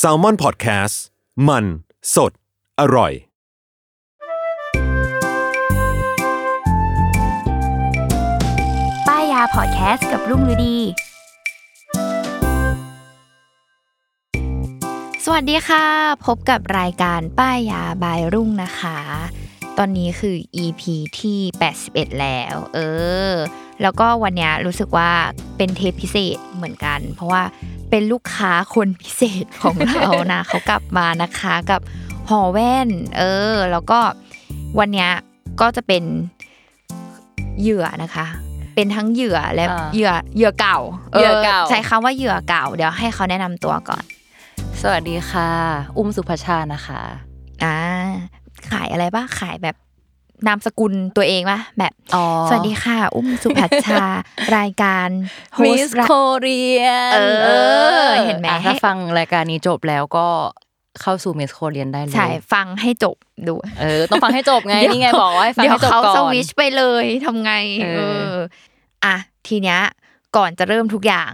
S a l ม o n PODCAST มัน สด อร่อย ป้ายยาพอดแคสต์กับรุ่งฤดี สวัสดีค่ะ พบกับรายการป้ายยาบายรุ่งนะคะ ตอนนี้คือ EP ที่ 81 แล้ว เออ แล้วก็วันนี้รู้สึกว่าเป็นเทปพิเศษเหมือนกัน เพราะว่าเป็นลูกค้าคนพิเศษของเรานะเขากลับมานะคะกับหอแว่น เออ แล้วก็วันนี้ก็จะเป็นเหยื่อนะคะ เป็นทั้งเหยื่อและอ่าเหยื่อเหยื่อเก่าเหยื่อเก่าใช้คำว่าเหยื่อเก่า เดี๋ยวให้เขาแนะนำตัวก่อน สวัสดีค่ะ อุ้มสุภาชานะคะอ่า ขายอะไรบ้างขายแบบนามสกุลตัวเองปะแบบอ๋อสวัสดีค่ะ อุ้มสุภัชชา รายการโฮมิสสต์โคเรียนเออ เห็นไหมถ้าฟังรายการนี้จบแล้วก็เข้าสู่มิสโคเรียนได้เลยใช่ฟังให้จบดู เออ ต้องฟังให้จบไงนี่ไงบอกว่าให้ฟังเดี๋ยวให้จบเขาก่อนสวิชไปเลยทำไงเออเอออะทีเนี้ยก่อนจะเริ่มทุกอย่าง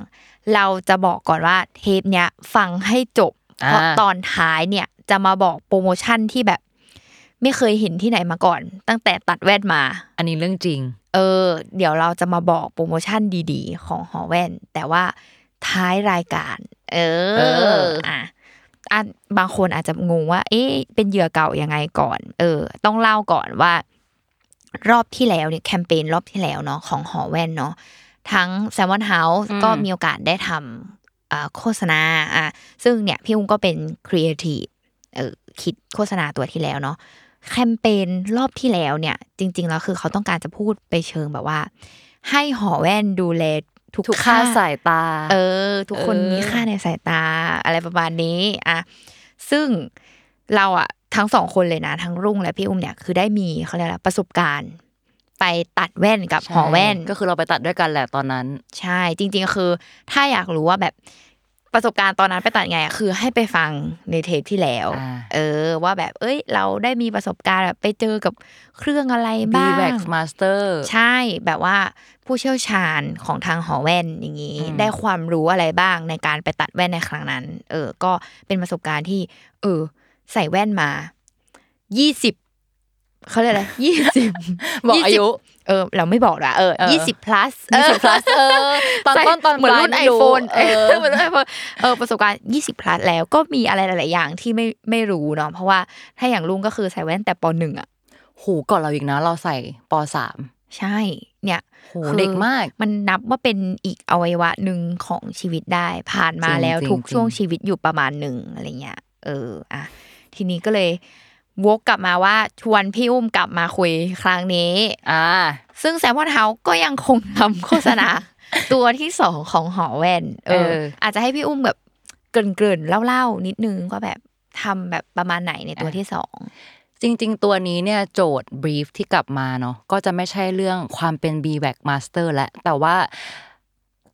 เราจะบอกก่อนว่าเทปเนี้ยฟังให้จบเพราะตอนท้ายเนี่ยจะมาบอกโปรโมชั่นที่แบบ ไม่เคยเห็นที่ไหนมาก่อน ตั้งแต่ตัดแว่นมา อันนี้เรื่องจริง เออ เดี๋ยวเราจะมาบอกโปรโมชั่นดีๆ ของหอแว่น แต่ว่าท้ายรายการเออเออ อะอะบางคนอาจจะงงว่า เอ๊ะ เป็นเหยื่อเก่ายังไงก่อน เออ ต้องเล่าก่อนว่า รอบที่แล้วเนี่ยแคมเปญรอบที่แล้วเนาะของหอแว่นเนาะทั้ง Salmon House ก็มีโอกาสได้ทำอ่าโฆษณาอะซึ่งเนี่ยพี่อุ้งก็เป็นครีเอทีฟเออคิดโฆษณาตัวที่แล้วเนาะ แคมเปญรอบที่แล้วเนี่ย จริง ๆ แล้วคือเขาต้องการจะพูดไปเชิงแบบว่า ให้หอแว่นดูแลทุกทุกค่าสายตา เออ ทุกคนเออมีค่าในสายตาอะไรประมาณนี้อะซึ่งเราอะทั้งสองคนเลยนะทั้งรุ่งและพี่อุ้มเนี่ยคือได้มีเขาเรียกอะไรประสบการณ์ ไปตัดแว่นกับหอแว่นก็คือเราไปตัดด้วยกันแหละตอนนั้น ใช่ จริง ๆ คือ ถ้าอยากรู้ว่าแบบ ประสบการณ์ตอนนั้นไปตัดไงอะคือให้ไปฟังในเทปที่แล้วอ่าเออ ว่าแบบเอ้ย เราได้มีประสบการณ์แบบไปเจอกับเครื่องอะไร B บ้าง Wax Master ใช่แบบว่าผู้เชี่ยวชาญของทางหอแว่นอย่างนี้อืมได้ความรู้อะไรบ้างในการไปตัดแว่นในครั้งนั้น เออ ก็เป็นประสบการณ์ที่ เออ ใส่แว่นมายี่สิบเขาเรียกอะไรยี่สิบบอกอายุ เออเราไม่บอกละเออเออยี่สิบ plus ยี่สิบ plus เออตอนใส่ต้นตอนเหมือนรุ่นปไอลายไม่รู้โฟนเอเอออเหมือนรุ่นไอโฟนเออประสบการณ์ยี่สิบ plus แล้วก็มีอะไรหลาย ๆ อย่างที่ไม่ไม่รู้เนาะเพราะว่าถ้าอย่างลุงก็คือใส่แว่นแต่ปหนึ่งอะหูก่อนเราอีกนะเราใส่ปสามใช่ เนี่ยโหคือเด็กมาก มันนับว่าเป็นอีกอวัยวะหนึ่งของชีวิตได้ ผ่านมาจริงแล้วจริงทุกจริงช่วงชีวิตอยู่ประมาณหนึ่งอะไรเงี้ย เออ อะ ทีนี้ก็เลย วกกลับมาว่าชวนพี่อุ้มกลับมาคุยครั้งนี้ อ่า ซึ่งแซมมอนเฮาก็ยังคงทำโฆษณา ตัวที่สองของหอแว่นเออเออ อาจจะให้พี่อุ้มแบบเกริ่นๆเล่าๆนิดนึงว่าแบบทำแบบประมาณไหนในตัวที่สองจริง ๆ ตัวนี้เนี่ยโจทย์บรีฟที่กลับมาเนาะก็จะไม่ใช่เรื่องความเป็น b w a c Master แล้วแต่ว่า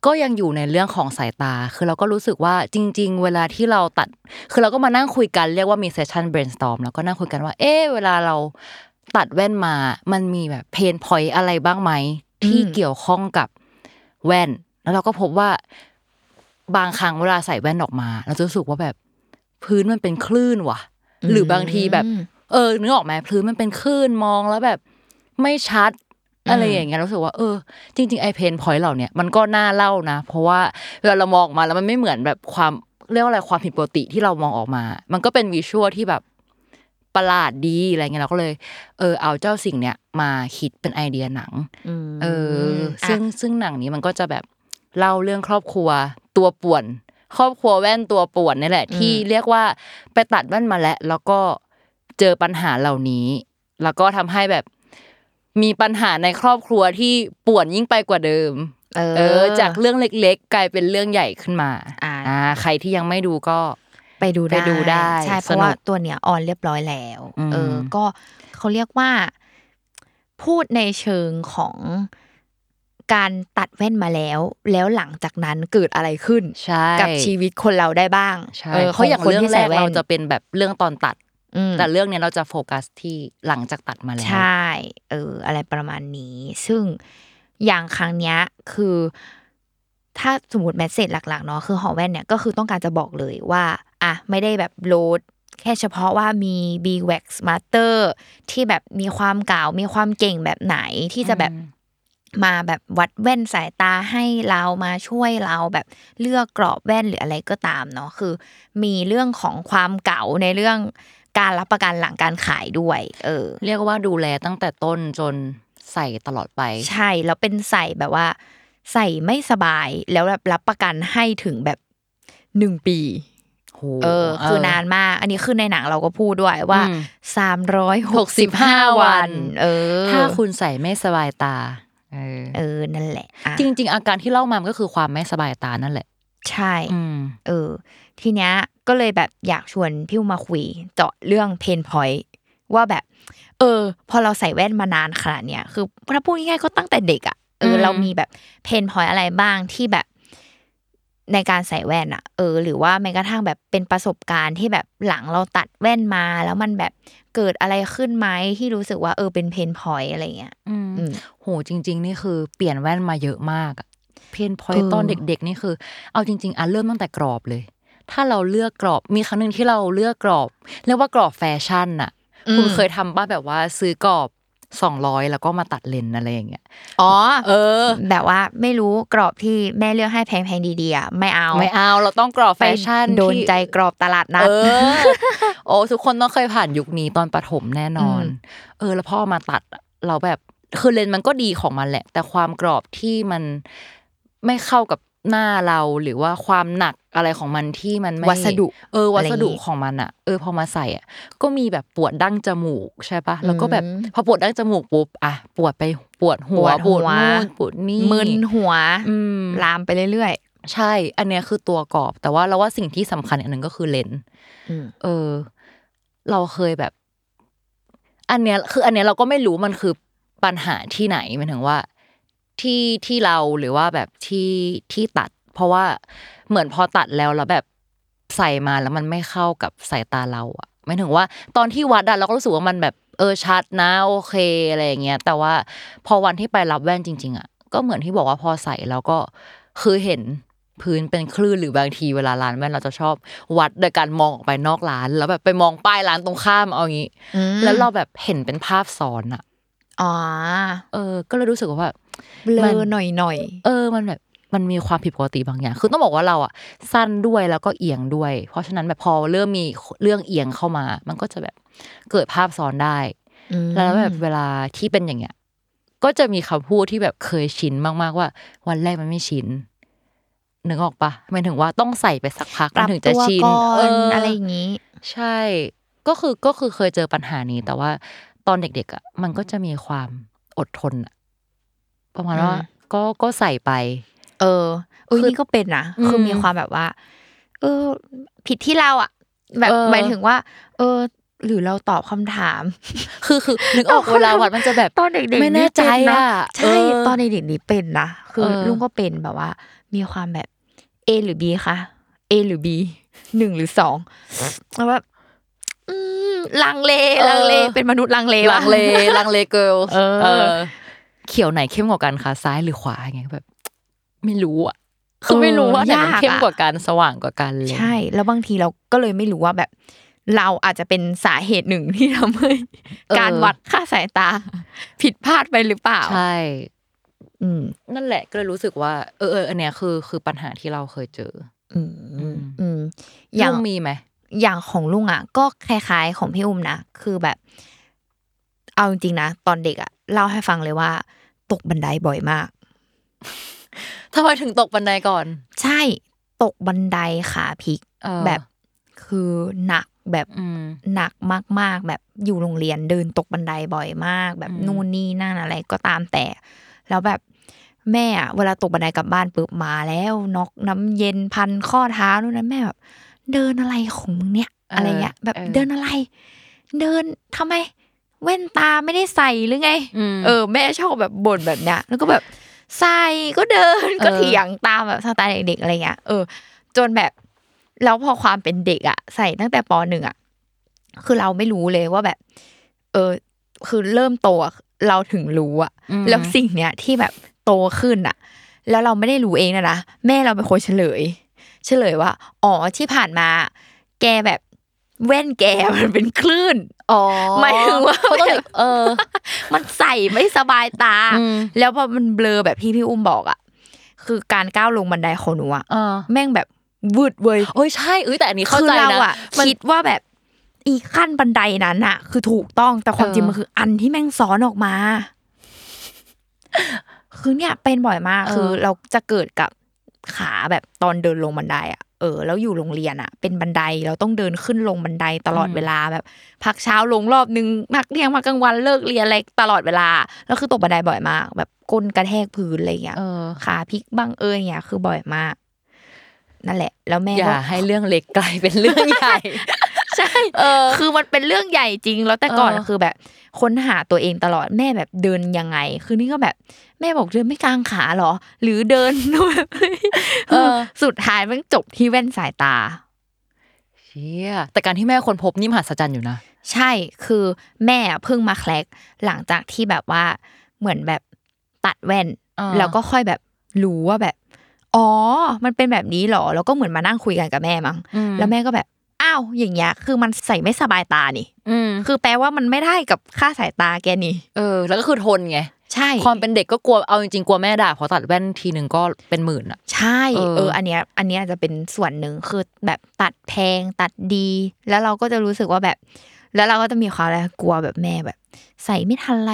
ก็ยังอยู่ในเรื่องของสายตา คือเราก็รู้สึกว่าจริง ๆ เวลาที่เราตัด คือเราก็มานั่งคุยกันเรียกว่ามีเซสชัน brainstorm แล้วก็นั่งคุยกันว่า เอ๊ะเวลาเราตัดแว่นมา มันมีแบบเพนพอยอะไรบ้างไหมที่เกี่ยวข้องกับแว่น แล้วเราก็พบว่าบางครั้งเวลาใส่แว่นออกมา เราจะรู้สึกว่าแบบพื้นมันเป็นคลื่นว่ะ หรือบางทีแบบ เออนึกออกไหมพื้นมันเป็นคลื่นมองแล้วแบบ ไม่ชัด อะไรอย่างเงี้ยรู้สึกว่าเออ จริงๆไอเพนพอยต์เหล่าเนี้ยมันก็น่าเล่านะ เพราะว่าเวลาเรามองออกมาแล้วมันไม่เหมือนแบบความเรียกว่าอะไรความผิดปกติที่เรามองออกมา มันก็เป็นวิชวลที่แบบประหลาดดีอะไรเงี้ยเราก็เลย เออ เอาเจ้าสิ่งเนี้ยมาคิดเป็นไอเดียหนังเออ ซึ่งซึ่งหนังนี้มันก็จะแบบเล่าเรื่องครอบครัวตัวป่วน ครอบครัวแว่นตัวป่วนนี่แหละ ที่เรียกว่าไปตัดแว่นมาแล้วแล้วก็เจอปัญหาเหล่านี้ แล้วก็ทำให้แบบ มีปัญหาในครอบครัวที่ป่วนยิ่งไปกว่าเดิมเออเออ จากเรื่องเล็กๆ กลายเป็นเรื่องใหญ่ขึ้นมาอ่าอ่าใครที่ยังไม่ดูก็ไปดูไปดูได้ ใช่ เพสราะนุกว่าตัวเนี้ยออนเรียบร้อยแล้วอืมเออ ก็เขาเรียกว่า พูดในเชิงของการตัดแว่นมาแล้ว แล้วหลังจากนั้นเกิดอะไรขึ้นใช่กับชีวิตคนเราได้บ้างใช่ออเพราะอย่างขคนเรื่องที่แรใส่กแว่นเราจะเป็นแบบเรื่องตอนตัดอืม แต่เรื่องเนี้ยเราจะโฟกัสที่หลังจากตัดมาแล้ว ใช่ เออ อะไรประมาณนี้ ซึ่งอย่างครั้งเนี้ยคือ ถ้าสมมติแมสเซจหลักๆเนาะคือหอแว่นเนี่ยก็คือต้องการจะบอกเลยว่า อะ ไม่ได้แบบโหลดแค่เฉพาะว่ามี B Wax Master ที่แบบมีความเก่ามีความเก่งแบบไหนที่จะแบบมาแบบวัดแว่นสายตาให้เรามาช่วยเราแบบเลือกกรอบแว่นหรืออะไรก็ตามเนาะคือ มีเรื่องของความเก่าในเรื่อง การรับประกันหลังการขายด้วย เออ เรียกว่าดูแลตั้งแต่ต้นจนใส่ตลอดไป ใช่แล้วเป็นใส่แบบว่า ใส่ไม่สบายแล้วแบบรับประกันให้ถึงแบบหนึ่งปีโหเออ คือนานมาก อันนี้คือในหนังเราก็พูดด้วยว่าอืมสามร้อยหกสิบห้า65วัน เออ ถ้าคุณใส่ไม่สบายตา เออ เออ นั่นแหละอะจริง ๆ อาการที่เล่ามามันก็คือความไม่สบายตานั่นแหละ ใช่อืมเออ ทีเนี้ยก็เลยแบบอยากชวนพี่อุ้มมาคุยเจาะเรื่องเพนพอยต์ว่าแบบ เออ พอเราใส่แว่นมานานขนาดเนี้ยคือถ้าพูดง่ายๆก็ตั้งแต่เด็กอะเอออืมเรามีแบบเพนพอยต์อะไรบ้างที่แบบในการใส่แว่นอะเออ หรือว่าแม้กระทั่งแบบเป็นประสบการณ์ที่แบบหลังเราตัดแว่นมา แล้วมันแบบเกิดอะไรขึ้นไหมที่รู้สึกว่าเออเป็น pain point อะไรเงี้ยอืมอืมโหจริง ๆ นี่คือเปลี่ยนแว่นมาเยอะมากอะ pain point เออตอนเด็ก ๆ นี่คือ เอาจริง ๆอะเริ่มตั้งแต่กรอบเลย ถ้าเราเลือกกรอบมีครั้งหนึ่งที่เราเลือกกรอบ เรียกว่ากรอบแฟชั่นน่ะคุณเคยทำป่ะแบบว่าซื้อกรอบสองร้อยแล้วก็มาตัดเลนส์อะไรอย่างเงี้ย อ๋อ เออ แบบว่าไม่รู้กรอบที่แม่เลือกให้แพงๆดีๆอะไม่เอา ไม่เอา เราต้องกรอบแฟชั่นไปโดนที่ใจกรอบตลาดนัเอดอโอ้ทุกคนต้องเคยผ่านยุคนี้ตอนประถมแน่นอนอืมเออ แล้วพอมาตัดอะเราแบบคือเลนส์มันก็ดีของมันแหละ แต่ความกรอบที่มันไม่เข้ากับ หน้าเราหรือว่าความหนักอะไรของมันที่มันไม่วัสดุ เออ วัสดุอะไรอย่างงี้ของมันอะเออพอมาใส่อะก็มีแบบปวดดั้งจมูกใช่ปะแล้วก็แบบอืมพอปวดดั้งจมูกปุ๊บอะปวดไปปวดหัวปปววดดหัวนู่นปวดนี่มึนหัวอืมลามไปเรื่อยใช่ อันเนี้ยคือตัวกรอบ แต่ว่าเราว่าสิ่งที่สำคัญอย่างหนึ่งก็คือเลนส์อืมเออ เราเคยแบบ อันเนี้ยคือ อันเนี้ยเราก็ไม่รู้มันคือปัญหาที่ไหนหมายถึงว่า ที่ที่เราหรือว่าแบบที่ที่ตัด เพราะว่าเหมือนพอตัดแล้วแล้วแบบใส่มาแล้วมันไม่เข้ากับสายตาเราอะหมายถึงว่าตอนที่วัดอะเราก็รู้สึกว่ามันแบบเออชัดนะโอเคอะไรอย่างเงี้ยแต่ว่าพอวันที่ไปรับแว่นจริง ๆอะก็เหมือนที่บอกว่าพอใส่แล้วก็คือเห็นพื้นเป็นคลื่นหรือบางทีเวลาร้านแว่นเราจะชอบวัดโดยการมองออกไปนอกร้าน แล้วแบบไปมองป้ายร้านตรงข้ามเอางี้ๆอืมแล้วเราแบบเห็นเป็นภาพซ้อนอะอ๋อเออ ก็เลยรู้สึกว่าแบบ เบลมัอนหน่อยหน่อยเออมันแบบมันมีความผิดปกติบางอย่าง คือต้องบอกว่าเราอะสั้นด้วยแล้วก็เอียงด้วย เพราะฉะนั้นแบบพอเริ่มมีเรื่องเอียงเข้ามา มันก็จะแบบเกิดภาพซ้อนได้ๆอืมแล้วแบบเวลาที่เป็นอย่างเงี้ย ก็จะมีคำพูดที่แบบเคยชินมากๆว่า วันแรกมันไม่ชินนึกออกปะหมายถึงว่าต้องใส่ไปสักพักปรัมันบถึงจะตัวชินก่อนเอะไรอย่างงี้ ใช่ ก็คือก็คือเคยเจอปัญหานี้ แต่ว่าตอนเด็กๆอะมันก็จะมีความอดทนอะ ประมาณว่าอืมก็ก็ใส่ไป เออเอ้ยคือนี่ก็เป็นนะอืมคือมีความแบบว่า เออ ผิดที่เราอะ แบบเออหมายถึงว่า เออ หรือเราตอบคำถาม คือคือนึกออกเวลาวัดมันจะแบบตอนเด็กๆไม่แน่ใจเป็นะอะใช่เออตอนเด็กๆนี่เป็นนะคือเออลุงก็เป็นแบบว่า มีความแบบ A หรือ B คะ A หรือ B หนึ่งหรือสองแล้วแบบอืมลังเลลังเลเป็นมนุษย์ลังเลวะลังเลลังเลเกิลเออ เขียวไหนเข้มกว่ากันคะซ้ายหรือขวาอย่างเงี้ยแบบ ไม่รู้อะคือไม่รู้ว่าไหนมันยากอะเข้มกว่ากันสว่างกว่ากันเลยใช่ แล้วบางทีเราก็เลยไม่รู้ว่าแบบ เราอาจจะเป็นสาเหตุหนึ่งที่ทำให้เออการวัดค่าสายตา ผิดพลาดไปหรือเปล่าใช่อืมนั่นแหละก็เลยรู้สึกว่า เออเอออันเนี้ยคือคือปัญหาที่เราเคยเจอ อืมอืมอืมอย่างลุงมีไหมอย่างของลุงอะ ก็คล้าย ๆ ของพี่อุ้มนะคือแบบ เอาจริงๆนะตอนเด็กอะเล่าให้ฟังเลยว่า ตกบันไดบ่อยมากทำไมถึงตกบันไดก่อน ใช่ตกบันไดขาพลิกเออแบบคือหนักแบบอืมหนักมาก ๆ แบบอยู่โรงเรียนเดินตกบันไดบ่อยมาก แบบอืมนู่นนี่นั่นอะไรก็ตามแต่ แล้วแบบแม่อะเวลาตกบันไดกลับบ้านปุ๊บมาแล้วนอกน้ำเย็นพันข้อเท้านู่นนั่นแม่แบบ เดินอะไรของมึงเนี่ย อะไรเงี้ยแบบเดินอะไร เดินทำไม แว่นตาไม่ได้ใส่หรือไงอืมเออ แม่ชอบแบบบ่นแบบเนี้ยแล้วก็แบบใส่ก็เดินก็เออเถียงตามแบบสไตล์เด็กๆอะไรเงี้ยเออ จนแบบแล้วพอความเป็นเด็กอะใส่ตั้งแต่ปหนึ่งอะคือเราไม่รู้เลยว่าแบบ เออ คือเริ่มโตอะเราถึงรู้อะอืมแล้วสิ่งเนี้ยที่แบบโตขึ้นอะแล้วเราไม่ได้รู้เองนะนะแม่เราเป็นคนเฉลย เฉลยว่า อ๋อที่ผ่านมา แกแบบแว่นแกมันเป็นคลื่น อ๋อหมายถึงว่าเขาต้องเออ มันใส่ไม่สบายตาอืมแล้วพอมันเบลอแบบที่พี่อุ้มบอกอะคือการก้าวลงบันไดของหนูอะเออแม่งแบบวืดเว้ยโอ้ยใช่เอ้ยแต่อันนี้เข้าคือใจเรานะอะมันคิดว่าแบบอีขั้นบันไดนั้นอะคือถูกต้องแต่ความเออจริงมันคืออันที่แม่งซ้อนออกมา คือเนี่ยเป็นบ่อยมากคือเราจะเกิดกับขาแบบตอนเดินลงบันไดอะ เออแล้วอยู่โรงเรียนอะเป็นบันไดเราต้องเดินขึ้นลงบันไดตลอดเวลาแบบพักเช้าลงรอบนึงพักเที่ยงพักกลางวันเลิกเรียนอะไรตลอดเวลาแล้วคือตกบันไดบ่อยมาก แบบก้นกระแทกพื้นอะไรอย่างเงี้ยเออขาพลิกบ้างเอ้ยอย่างเงี้ยคือบ่อยมาก นั่นแหละ แล้วแม่อย่าก็ให้เรื่องเล็กกลายเป็นเรื่องใหญ่ ใช่เออคือมันเป็นเรื่องใหญ่จริง แล้วแต่ก่อนเออคือแบบค้นหาตัวเองตลอดแม่แบบเดินยังไง คือนี่ก็แบบแม่บอกเดินไม่กลางขาเหรอ หรือเดินแบบเออสุดท้ายมันจบที่แว่นสายตาเชี่ยแต่การที่แม่คนพบนี่มหัศจรรย์อยู่นะใช่คือแม่เพิ่งมาแคลกหลังจากที่แบบว่าเหมือนแบบตัดแว่นอ่าแล้วก็ค่อยแบบรู้ว่าแบบ อ๋อ มันเป็นแบบนี้เหรอ แล้วก็เหมือนมานั่งคุยกันกับแม่มั้งอืมแล้วแม่ก็แบบ อ้าวอย่างเงี้ย คือมันใส่ไม่สบายตานี่อืมคือแปลว่ามันไม่ได้กับค่าสายตาแกนี่ เออ แล้วก็คือทนไงใช่ความเป็นเด็กก็กลัวเอาจริงๆกลัวแม่ด่าเพราะตัดแว่นทีหนึ่งก็เป็นหมื่นอะ ใช่เออเอออันเนี้ยอันเนี้ยจะเป็นส่วนหนึ่งคือแบบตัดแพงตัดดี แล้วเราก็จะรู้สึกว่าแบบ แล้วเราก็จะมีความอะไรกลัวแบบแม่แบบ ใส่ไม่ทันไร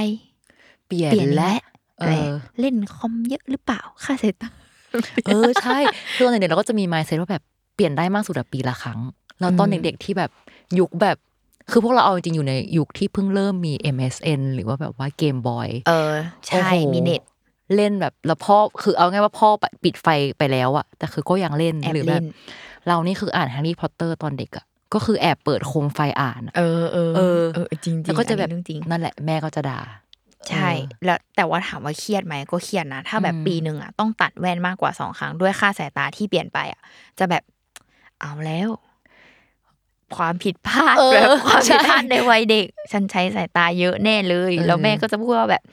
เปลี่ยนเปลี่ยนและและเออะไรอเล่นคอมเยอะหรือเปล่าค่าสายตาเออใช่คือตอนเด็กๆเราก็จะมี mindset ว่าแบบเปลี่ยนได้มากสุดอะปีละครั้ง แล้วตอนอืมเด็กๆที่แบบยุคแบบคือพวกเราเอาจริงๆอยู่ในยุคที่เพิ่งเริ่มมี MSN หรือว่าแบบว่า Game Boy เออ ใช่โอ้โหมีเน็ตเล่นแบบแล้วพ่อคือเอาง่ายว่าพ่อปิดไฟไปแล้วอะแต่คือก็ยังเล่นแอบหรือแบเล่บนเรานี่คืออ่านแฮร์รี่พอตเตอร์ตอนเด็กอะก็คือแอบเปิดโคมไฟอ่านอะเออเออเออเออจริงๆแล้วก็จะแบบอันนี้เรื่องจริงนั่นแหละแม่ก็จะด่าใช่ แล้วแต่ว่าถามว่าเครียดไหมก็เครียดนะ ถ้าแบบอืมปีหนึ่งอะต้องตัดแว่นมากกว่าสองครั้งด้วยค่าสายตาที่เปลี่ยนไปอะ จะแบบเอาแล้ว ความผิดพลาดเออแบบความผิดพลาดใช่ในวัยเด็ก ฉันใช้สายตาเยอะแน่เลยเออแล้วแม่ก็จะพูดว่าแบบ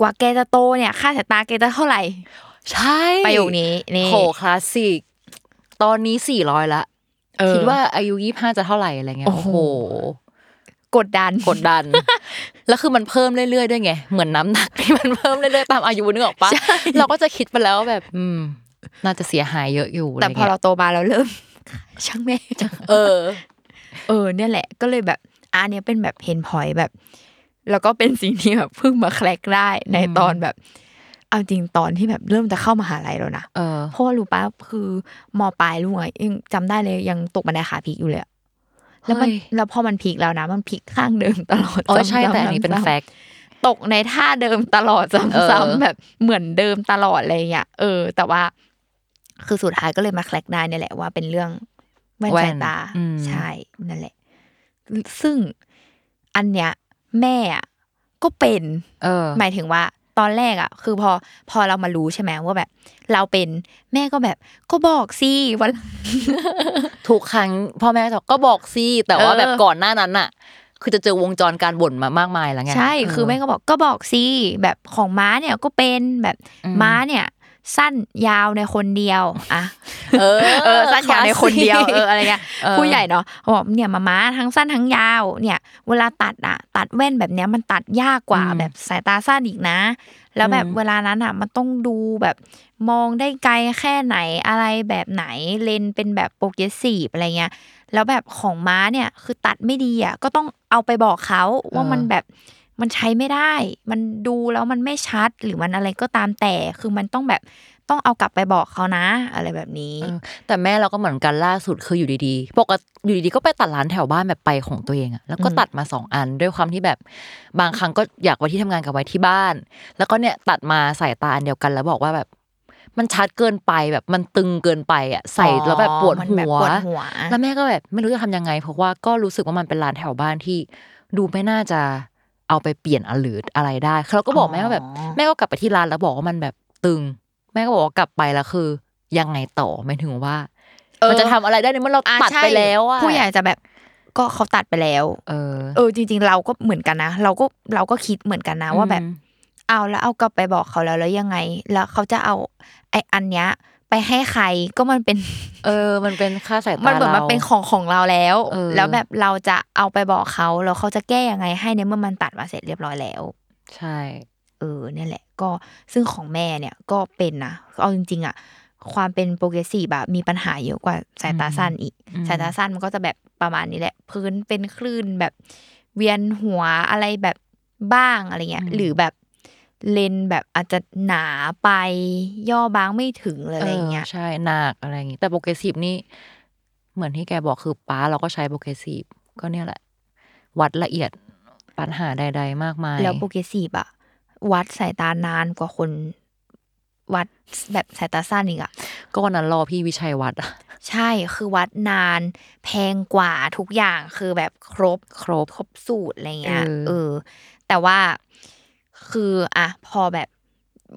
กว่าแกจะโตเนี่ยค่าสายตาแกจะเท่าไหร่ ใช่ประโยคนี้นี่โหคลาสสิกตอนนี้สี่ร้อยละเออคิดว่าอายุยี่ห้าจะเท่าไหร่อะไรเงี้ยโอ้โอ้โหโหกดดันกดดัน แล้วคือมันเพิ่มเรื่อยๆด้วยไงเหมือนน้ำหนักที่มันเพิ่มเรื่อยๆตามอายุนึกออกปะใช่เราก็จะคิดไปแล้วว่าแบบ อืม น่าจะเสียหายเยอะอยู่แต่พออะไรเราเงี้ยโตมาเราเริ่มช่างแม่เออ เออเนี่ยแหละ ก็เลยแบบอันเนี้ยเป็นแบบเห็นพอยแบบ แล้วก็เป็นสิ่งที่แบบเพิ่งมาแคลกได้ในตอนแบบ เอาจริงตอนที่แบบเริ่มจะเข้ามหาลัยแล้วนะเออเพราะว่ารู้ปะคือมปลายลูกอะยังจำได้เลยยังตกบันไดขาพลิกอยู่เลยอะแล้วมันเฮ้ยแล้วพอมันพลิกแล้วนะ มันพลิกข้างเดิมตลอดอ๋อใช่ซ้ำๆแต่อันนี้เป็นซ้ำๆแฟกต์ตกในท่าเดิมตลอดเออซ้ำๆแบบเหมือนเดิมตลอดอะไรเงี้ยเออ แต่ว่าคือสุดท้ายก็เลยมาแคลกได้เนี่ยแหละว่าเป็นเรื่อง แว่นสายตาอืมใช่ นั่นแหละ ซึ่งอันเนี้ย แม่อะก็เป็น เออ หมายถึงว่า ตอนแรกอะ คือพอพอเรามารู้ใช่ไหมว่าแบบ เราเป็นแม่ก็แบบ ก็บอกสิวันทุกครั้งพ่อแม่จะบอกก็บอกสิแต่ว่าเออแบบก่อนหน้านั้นน่ะคือจะเจอวงจรการบ่นมามากมายแล้วไงใช่ คือแม่ก็บอกก็บอกสิแบบของม้าเนี่ยก็เป็นแบบอืมม้าเนี่ย สั้นยาวในคนเดียว อะ เออเออสั้นยาวในคนเดียวเอออะไรเงี้ยเออผู้ใหญ่เนาะเขาบอกเนี่ยมาม้าทั้งสั้นทั้งยาว เนี่ย เวลาตัดอะ ตัดแว่นแบบเนี้ยมันตัดยากกว่าอืมแบบสายตาสั้นอีกนะ แล้วแบบอืมเวลานั้นอะ มันต้องดูแบบมองได้ไกลแค่ไหนอะไรแบบไหนเลนส์เป็นแบบโปรเกรสซีฟอะไรเงี้ยแล้วแบบของม้าเนี่ยคือตัดไม่ดีอะก็ต้องเอาไปบอกเขาว่ามันแบบมันใช้ไม่ได้ มันดูแล้วมันไม่ชัดหรือมันอะไรก็ตามแต่ คือมันต้องแบบ ต้องเอากลับไปบอกเขานะ อะไรแบบนี้เออแต่แม่เราก็เหมือนกันล่าสุดคืออยู่ดีๆปกติอยู่ดีๆก็ไปตัดร้านแถวบ้านแบบไปของตัวเองอะแล้วก็อืมตัดมาสองอันด้วยความที่แบบบางครั้งก็อยากไว้ที่ทำงานกับไว้ที่บ้าน แล้วก็เนี่ยตัดมาใส่ตาอันเดียวกันแล้วบอกว่าแบบมันชัดเกินไปแบบมันตึงเกินไปอะใส่แล้วแบบปวดมันหัแบบวปวดหัว แล้วแม่ก็แบบไม่รู้จะทำยังไง เพราะว่าก็รู้สึกว่ามันเป็นร้านแถวบ้านที่ ดูไม่น่าจะเอาไปเปลี่ยนอหรืออะไรได้เราก็บอกแม่ว่าแบบอ๋อแม่ก็กลับไปที่ร้านแล้วบอกว่ามันแบบตึง แม่ก็บอกว่ากลับไปแล้วคือ ยังไงต่อไม่ถึงว่ามันจะทำอะไรได้ในเมื่อเราอะตัดใช่ไปแล้วอะผู้ใหญ่จะแบบก็เขาตัดไปแล้ว เออ เออ จริง ๆ เราก็เหมือนกันนะเราก็เราก็คิดเหมือนกันนะว่าแบบอืมเอาแล้วเอากลับไปบอกเขาแล้วแล้วยังไง แล้วเขาจะเอาไออันเนี้ยไปให้ใครก็มันเป็น เออ มันเป็นค่าสายตามันเหมือนมันราเป็นของของเราแล้วเออแล้วแบบเราจะเอาไปบอกเขาแล้วเขาจะแก้ยังไงให้ในเมื่อมันตัดมาเสร็จเรียบร้อยแล้ว ใช่ เออเนี่ยแหละ ก็ซึ่งของแม่เนี่ยก็เป็นนะเอาจริง ๆอะความเป็นโปรเกรสซีฟแบบมีปัญหาเยอะกว่าสายตาสั้นอีกอืมสายตาสั้นมันก็จะแบบประมาณนี้แหละ พื้นเป็นคลื่นแบบเวียนหัวอะไรแบบบ้างอะไรเงี้ย หรือแบบเลนส์แบบอาจจะหนาไปย่อบางไม่ถึงหรืออะไรเงี้ยใช่หนักอะไรอย่างงี้แต่ progressive นี่เหมือนที่แกบอกคือป้าเราก็ใช้ progressive ก็เนี่ยแหละ วัดละเอียดปัญหาใด ๆ มากมาย แล้ว progressive อะ วัดสายตานานกว่าคนวัดแบบสายตาสั้นอีกอะก็วันนั้นรอพี่วิชัยวัดอะใช่คือวัดนานแพงกว่าทุกอย่างคือแบบครบครบครบสูตรอะไรเงี้ยเออเออแต่ว่าคืออะพอแบบ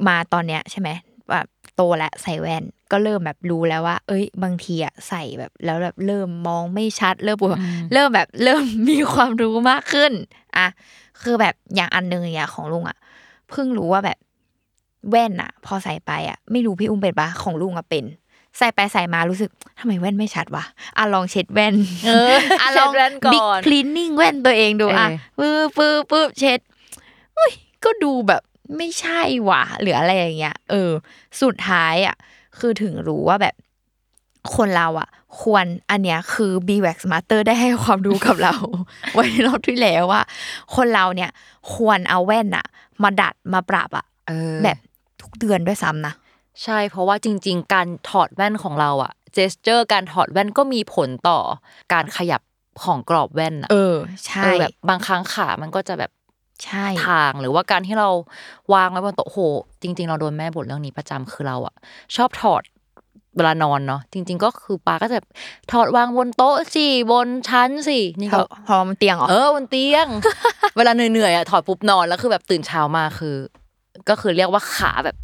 มาตอนเนี้ยใช่ไหมแบบโตแล้วใส่แว่นก็เริ่มแบบรู้แล้วว่า เอ้ย บางทีอะใส่แบบแล้วแบบเริ่มมองไม่ชัด เริ่มปวดเริ่มแบบเริ่มมีความรู้มากขึ้นอะคือแบบอย่างอันหนึ่งอย่างของลุงอะ เพิ่งรู้ว่าแบบแว่นอะพอใส่ไปอะไม่รู้พี่อุ้มเป็นปะของลุงอะเป็น ใส่ไปใส่มารู้สึกทำไมแว่นไม่ชัดวะอะลองเช็ดแว่น เอออะเช็ลดองแว่นก่อนบิ๊กคลีนนิ่งแว่นตัวเองดูอะเออปื๊บปื๊บปื๊บเช็ดอุ้ยก็ดูแบบไม่ใช่ว่ะหรืออะไรอย่างเงี้ย เออ สุดท้ายอะ คือถึงรู้ว่าแบบ คนเราอะ ควรอันเนี้ยคือ b w a x Master ได้ให้ความรู้กับเรา ไว้ในรอบที่แล้วว่า คนเราเนี่ย ควรเอาแว่นอะมาดัดมาปรับอะเออแบบทุกเดือนด้วยซ้ำนะใช่เพราะว่าจริง ๆ การถอดแว่นของเราอะเจสเจอร์การถอดแว่นก็มีผลต่อการขยับของกรอบแว่นอะเออใช่เออแบบบางครั้งขามันก็จะแบบใช่ทางหรือว่าการที่เราวางไว้บนโต๊ะโหจริง ๆ เราโดนแม่บ่นเรื่องนี้ประจำคือเราอะชอบถอด เวลานอนเนาะจริง ๆ ก็คือปาก็จะถอดวางบนโต๊ะสิบนชั้นสินี่พอก็พอมันเตียงเหรอเออบนเตียง เวลาเหนื่อยๆอะถอดปุ๊บนอนแล้วคือแบบตื่นเช้ามาคือ ก็คือเรียกว่าขาแบบ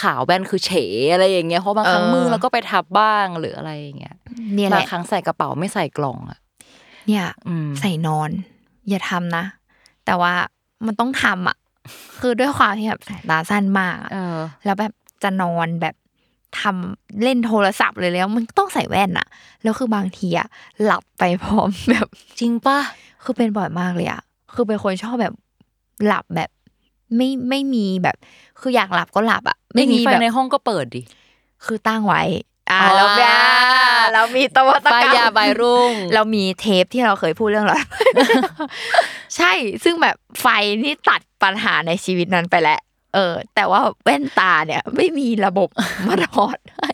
ขาวแว่นคือเฉอะไรอย่างเงี้ยเพราะบางครั้งเออมือเราก็ไปทับบ้างหรืออะไรอย่างเงี้ยเนี่ยแหบางละครั้งใส่กระเป๋าไม่ใส่กล่องอะเนี่ยอืมใส่นอน อย่าทำนะ แต่ว่ามันต้องทำอะ คือด้วยความที่แบบสายตาสั้นมากอะเออแล้วแบบจะนอนแบบ ทำเล่นโทรศัพท์เลยแล้ว มันต้องใส่แว่นอะแล้วคือบางทีอะหลับไปพร้อมแบบจริงป่ะคือเป็นบ่อยมากเลยอะคือเป็นคนชอบแบบหลับแบบ ไม่ไม่มีแบบ คืออยากหลับก็หลับอะไม่ไม่มีมีไฟแบบในห้องก็เปิดดิคือตั้งไว้ อ่าอ๋อแล้วแบบเรามีตวัตไฟกรรมยาใบายรุ่ง เรามีเทปที่เราเคยพูดเรื่องหลอดใช่ซึ่งแบบไฟนี่ตัดปัญหาในชีวิตนั้นไปแล้ว เออ แต่ว่าแว่นตาเนี่ย ไม่มีระบบมาถอดให้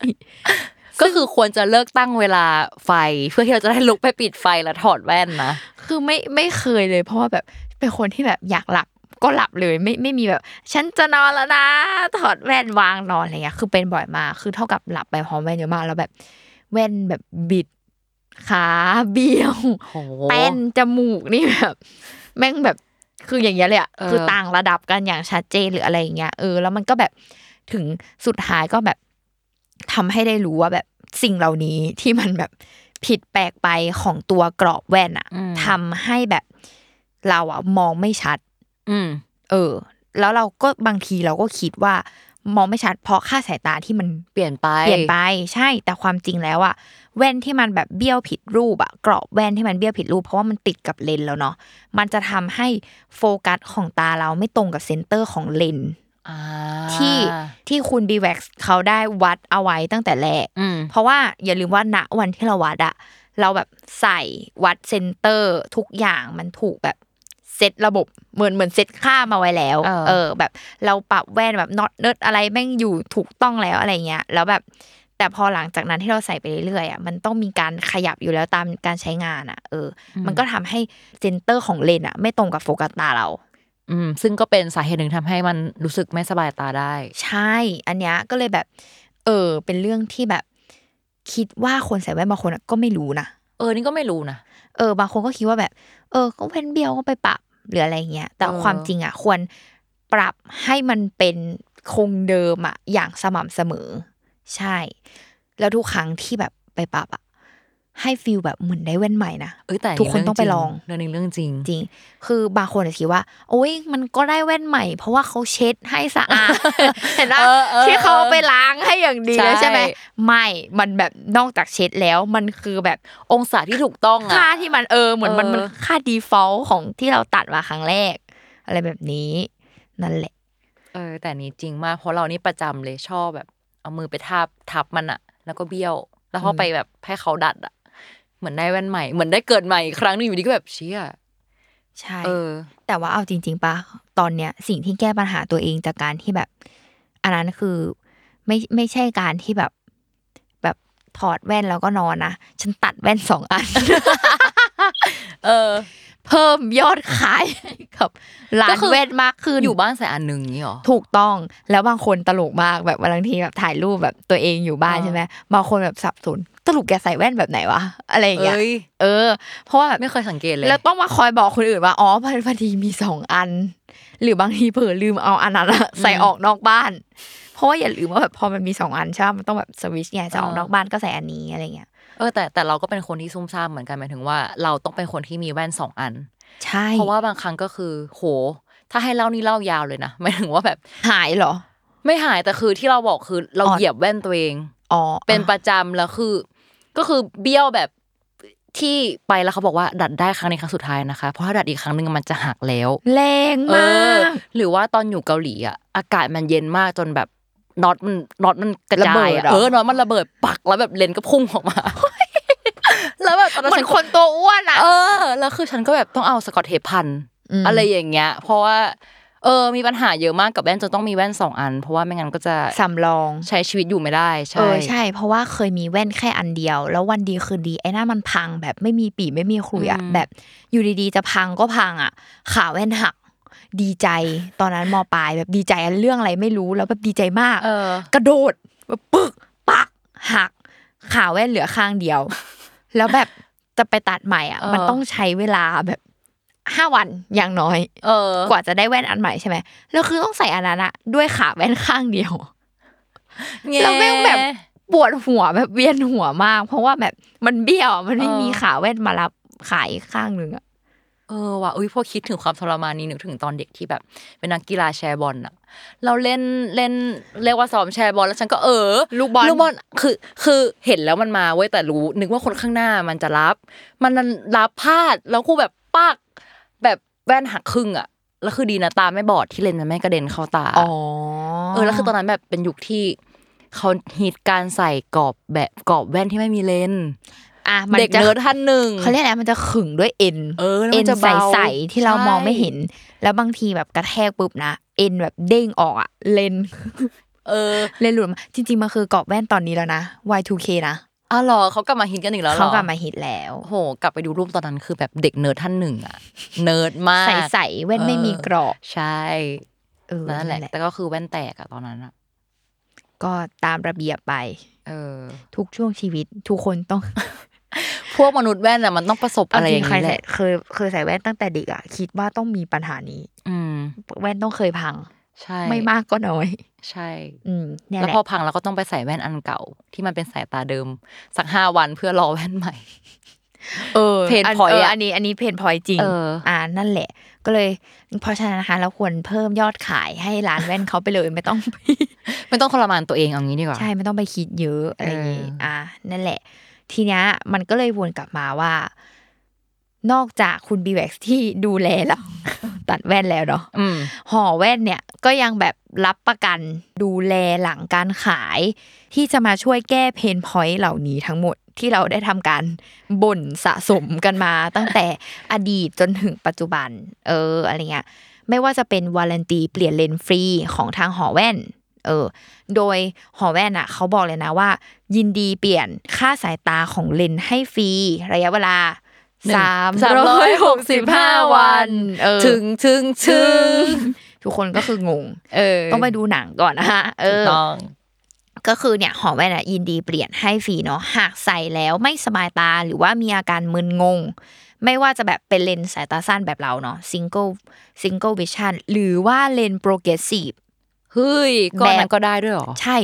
ก็คือควรจะเลิกตั้งเวลาไฟ เพื่อที่เราจะได้ลุกไปปิดไฟแล้วถอดแว่นนะคือไม่ไม่เคยเลย เพราะว่าแบบเป็นคนที่แบบอยากหลับก็หลับเลยไม่ไม่มีแบบ ฉันจะนอนแล้วนะ ถอดแว่นวางนอนอะไรเงี้ยคือเป็นบ่อยมากคือเท่ากับหลับไปพร้อมแว่นเยอะมากแล้วแบบ แว่นแบบบิดขาเบี้ยวโหแป้นจมูกนี่แบบ แม่งแบบ คืออย่างเงี้ยเลยอะเออคือต่างระดับกันอย่างชัดเจนหรืออะไรอย่างเงี้ยเออแล้วมันก็แบบถึงสุดท้ายก็แบบทำให้ได้รู้ว่าแบบสิ่งเหล่านี้ที่มันแบบผิดแปลกไปของตัวกรอบแว่นอะทำให้แบบเราอะมองไม่ชัด อืม เออ แล้วเราก็บางทีเราก็คิดว่ามองไม่ชัด เพราะค่าสายตาที่มันเปลี่ยนไป เปลี่ยนไป ใช่ แต่ความจริงแล้วอะ แว่นที่มันแบบเบี้ยวผิดรูปอะกรอบแว่นที่มันเบี้ยวผิดรูป เพราะว่ามันติดกับเลนส์แล้วเนาะมันจะทำให้โฟกัสของตาเราไม่ตรงกับ center ของเลนส์อ่าที่ที่คุณ b w a x เขาได้วัดเอาไว้ตั้งแต่แรกอืมเพราะว่าอย่าลืมว่าณวันที่เราวัดอะเราแบบใส่วัด center ทุกอย่างมันถูกแบบเซตระบบเหมือนเหมือนเซตค่ามาไว้แล้ว เออเออแบบ เราปรับแว่นแบบน็อตเนิร์ดอะไรแม่งอยู่ถูกต้องแล้วอะไรเงี้ยแล้วแบบ แต่พอหลังจากนั้นที่เราใส่ไปเรื่อยๆอะมันต้องมีการขยับอยู่แล้วตามการใช้งานอะ เอออมันก็ทำให้ center ของเลนส์อะ ไม่ตรงกับโฟกัสตาเรา อืม ซึ่งก็เป็นสาเหตุหนึ่งทำให้มันรู้สึกไม่สบายตาได้ ใช่ อันเนี้ยก็เลยแบบ เออ เป็นเรื่องที่แบบ คิดว่าคนใส่แว่นบางคนอะก็ไม่รู้นะเออนี่ก็ไม่รู้นะเออบางคนก็คิดว่าแบบ เออ ก็เว้นเบี้ยวก็ไปปรับหรืออะไรเงี้ย แต่เออความจริงอะ ควรปรับให้มันเป็นคงเดิมอะอย่างสม่ำเสมอ ใช่ แล้วทุกครั้งที่แบบไปปรับอะให้ฟีลแบบเหมือนได้แว่นใหม่นะเอ้ยแต่ทุกคนต้องไปลองเรื่องนี้เรื่องจริง จริง คือบางคนอาจจะคิดว่า โอ้ยมันก็ได้แว่นใหม่ เพราะว่าเขาเช็ดให้สะอาดเห็นปะเออเออที่เขาเอาไปล้างให้อย่างดีเลยใช่ใช่ไหมไม่ มันแบบนอกจากเช็ดแล้วมันคือแบบองศาที่ถูกต้องค่าอะที่มันเออเหมือนมันเออมันค่า default ของที่เราตัดมาครั้งแรก อะไรแบบนี้ นั่นแหละเออแต่นี้จริงมากเพราะเรานี่ประจำเลยชอบแบบ เอามือไปทาบทับมันอะแล้วก็เบี้ยว แล้วพอไปแบบให้เขาดัดอะเหมือนได้แว่นใหม่เหมือนได้เกิดใหม่อีกครั้งหนึงอยู่ดีก็แบบเชี่ยใช่เออ แต่ว่าเอาจริง ๆปะตอนเนี้ยสิ่งที่แก้ปัญหาตัวเองจากการที่แบบ อันนั้นคือไม่ไม่ใช่การที่แบบแบบถอดแว่นแล้วก็นอนนะฉันตัดแว่นสองอัน เออ เพิ่มยอดขายให้กับร้าก็นคือแว่นมากขึ้นอยู่บ้านใส่อันหนึ่งนี้หรอถูกต้องแล้วบางคนตลกมากแบบบางทีแบบถ่ายรูปแบบตัวเองอยู่บ้านอ่าใช่ไหมบางคนแบบสับสนตลกแกใส่แว่นแบบไหนวะอะไรอย่างเงี้ยเอ้ยเออเพราะว่าแบบไม่เคยสังเกตเลยแล้วต้องมาคอยบอกคนอื่นว่าอ๋อพอพอดีมีสองอัน หรือบางทีเผลอลืมเอาอันนั้นอะใส่ออกนอกบ้าน เพราะว่าอย่าลืมว่าแบบพอมันมีสองอันใช่ไหมมันต้องแบบสวิตช์ไงจะออกนอกบ้านก็ใส่อันนี้อะไรเงี้ย เออแต่แต่เราก็เป็นคนที่ซุ่มซ่ามเหมือนกันหมายถึงว่า เราต้องเป็นคนที่มีแว่นสองอัน ใช่ เพราะว่าบางครั้งก็คือ โห ถ้าให้เล่านี่เล่ายาวเลยนะหมายถึงว่าแบบหายเหรอ ไม่หายแต่คือที่เราบอกคือเราอ๋อเหยียบแว่นตัวเองอ๋อเป็นประจำแล้วคือ ก็คือเบี้ยวแบบที่ไปแล้วเขาบอกว่าดัดได้ครั้งนี้ครั้งสุดท้ายนะคะ เพราะถ้าดัดอีกครั้งหนึ่งมันจะหักแล้วแรงเอมาอกหรือว่าตอนอยู่เกาหลีอะอากาศมันเย็นมากจนแบบ น็อตมันน็อตมันกระจายอะเออน็อตมันระเบิดปักแล้วแบบเลนก็พุ่งออกมาแล้วแบบตอนนั้นเหมืฉัอนนคนตัวอ้วนอะเออแล้วคือฉันก็แบบต้องเอาสกอตเทปพันอืมอะไรอย่างเงี้ย เพราะว่าเออ มีปัญหาเยอะมากกับแว่นจนต้องมีแว่นสองอัน เพราะว่าไม่งั้นก็จะสำรองใช้ชีวิตอยู่ไม่ได้เอใช่อใช่ เพราะว่าเคยมีแว่นแค่อันเดียว แล้ววันดีคืนดีไอ้หน้ามันพังแบบไม่มีปีไม่มีขลุยอะแบบอยู่ดีๆจะพังก็พังอะขาแว่นหัก ดีใจ ตอนนั้นมปลายแบบดีใจเรื่องอะไรไม่รู้แล้วแบบดีใจมากเออกระโดดแบบปึกปักหักขาแว่นเหลือข้างเดียว แล้วแบบจะไปตัดใหม่อะเออมันต้องใช้เวลาแบบห้าวันอย่างน้อย เออ กว่าจะได้แว่นอันใหม่ใช่ไหมแล้วคือต้องใส่อันนั้นอะด้วยขาแว่นข้างเดียวแล้วแม่งแบบปวดหัวแบบเวียนหัวมาก เพราะว่าแบบมันเบี้ยวอะมันไม่เออมีขาแว่นมารับขายข้างหนึ่งอะ เออว่ะอุ้ยพอคิดถึงความทรมานนี้นึกถึงตอนเด็กที่แบบ เป็นนักกีฬาแชร์บอลอะเราเล่นเล่นเรียกว่าซ้อมแชร์บอลแล้วฉันก็เออลูกบอลลูกบอลคือ คือเห็นแล้วมันมาเว้ยแต่รู้ นึกว่าคนข้างหน้ามันจะรับ มันนั้นรับพลาดแล้วกูแบบปักแบบแว่นหักครึ่งอะแล้วคือดีนะตาไม่บอดที่เลนส์มันไม่กระเด็นเข้าตาอ๋อเออแล้วคือตอนนั้นแบบเป็นยุคที่เขาฮิตการใส่กรอบแบบกรอบแว่นที่ไม่มีเลนส์ อะมันเด็กจะเนิร์ดท่านหนึ่งเขาเรียกอะไรมันจะขึงด้วยเอ็นเออแล้วเอ็นมันจะใสเบาใสๆที่เราใช่มองไม่เห็น แล้วบางทีแบบกระแทกปุ๊บนะเอ็นแบบเด้งออกอะเลนส์เออเลนส์หลุดมาจริงๆมันคือกรอบแว่นตอนนี้แล้วนะ Y2K นะอ้าวเหรอเขากลับมาฮิตกันอีกแล้วหรอเขากลับมาฮิตแล้วโอ้โหกลับไปดูรูปตอนนั้นคือแบบเด็กเนิร์ดท่านหนึ่งอะเนิร์ดมากใสใสๆแว่นไม่มีกรอบใช่เออนั่นแหละแต่ก็คือแว่นแตกอะตอนนั้นอะก็ตามระเบียบไป เออ ทุกช่วงชีวิตทุกคนต้อง พวกมนุษย์แว่นอะมันต้องประสบเอาอะไรอย่างใครนี้แหละจริงใครใส่เคยเคยใส่แว่นตั้งแต่เด็กอะคิดว่าต้องมีปัญหานี้ อืม แว่นต้องเคยพัง ใช่ ไม่มากก็น้อย ใช่ อืมเนี่ยแล้วแหละพอพังเราก็ต้องไปใส่แว่นอันเก่า ที่มันเป็นสายตาเดิม สักห้าวันเพื่อรอแว่นใหม่ เออเพนอั point เอออะอันนี้ อันนี้เพนพอยจริงเอออ่านั่นแหละ ก็เลย เพราะฉะนั้นนะคะเราควรเพิ่มยอดขายให้ร้านแว่นเขาไปเลยไม่ต้องไปไม่ต้องทรมานตัวเองเอางี้ดีกว่าใช่ไม่ต้องไปคิดเยอะอะไรอย่างงี้เอออ่อะนั่นแหละ ทีเนี้ยมันก็เลยวนกลับมาว่า นอกจากคุณ BVAX ที่ดูแลเราตัดแว่นแล้วเนาะอืมหอแว่นเนี่ยก็ยังแบบรับประกันดูแลหลังการขาย ที่จะมาช่วยแก้ pain point เหล่านี้ทั้งหมดที่เราได้ทำการบ่นสะสมกันมา ตั้งแต่อดีตจนถึงปัจจุบัน เอออะไรเงี้ยไม่ว่าจะเป็น warranty เปลี่ยนเลนส์ฟรีของทางหอแว่น เออ โดยหอแว่นอะเขาบอกเลยนะว่า ยินดีเปลี่ยนค่าสายตาของเลนส์ให้ฟรี ระยะเวลาหนึ่งสามร้อยหกสิบห้าวันเออถึงถึงถึงทุกคนก็คืองงเออต้องไปดูหนังก่อนนะฮะเอถูกอต้องก็คือเนี่ยหอแว่นอะยินดีเปลี่ยนให้ฟรีเนาะหากใส่แล้วไม่สบายตาหรือว่ามีอาการมึนงง ไม่ว่าจะแบบเป็นเลนส์สายตาสั้นแบบเราเนาะ single single vision หรือว่าเลนส์ progressive เเฮ้ยก็แบบนั้นก็ได้ด้วยเหรอ ใช่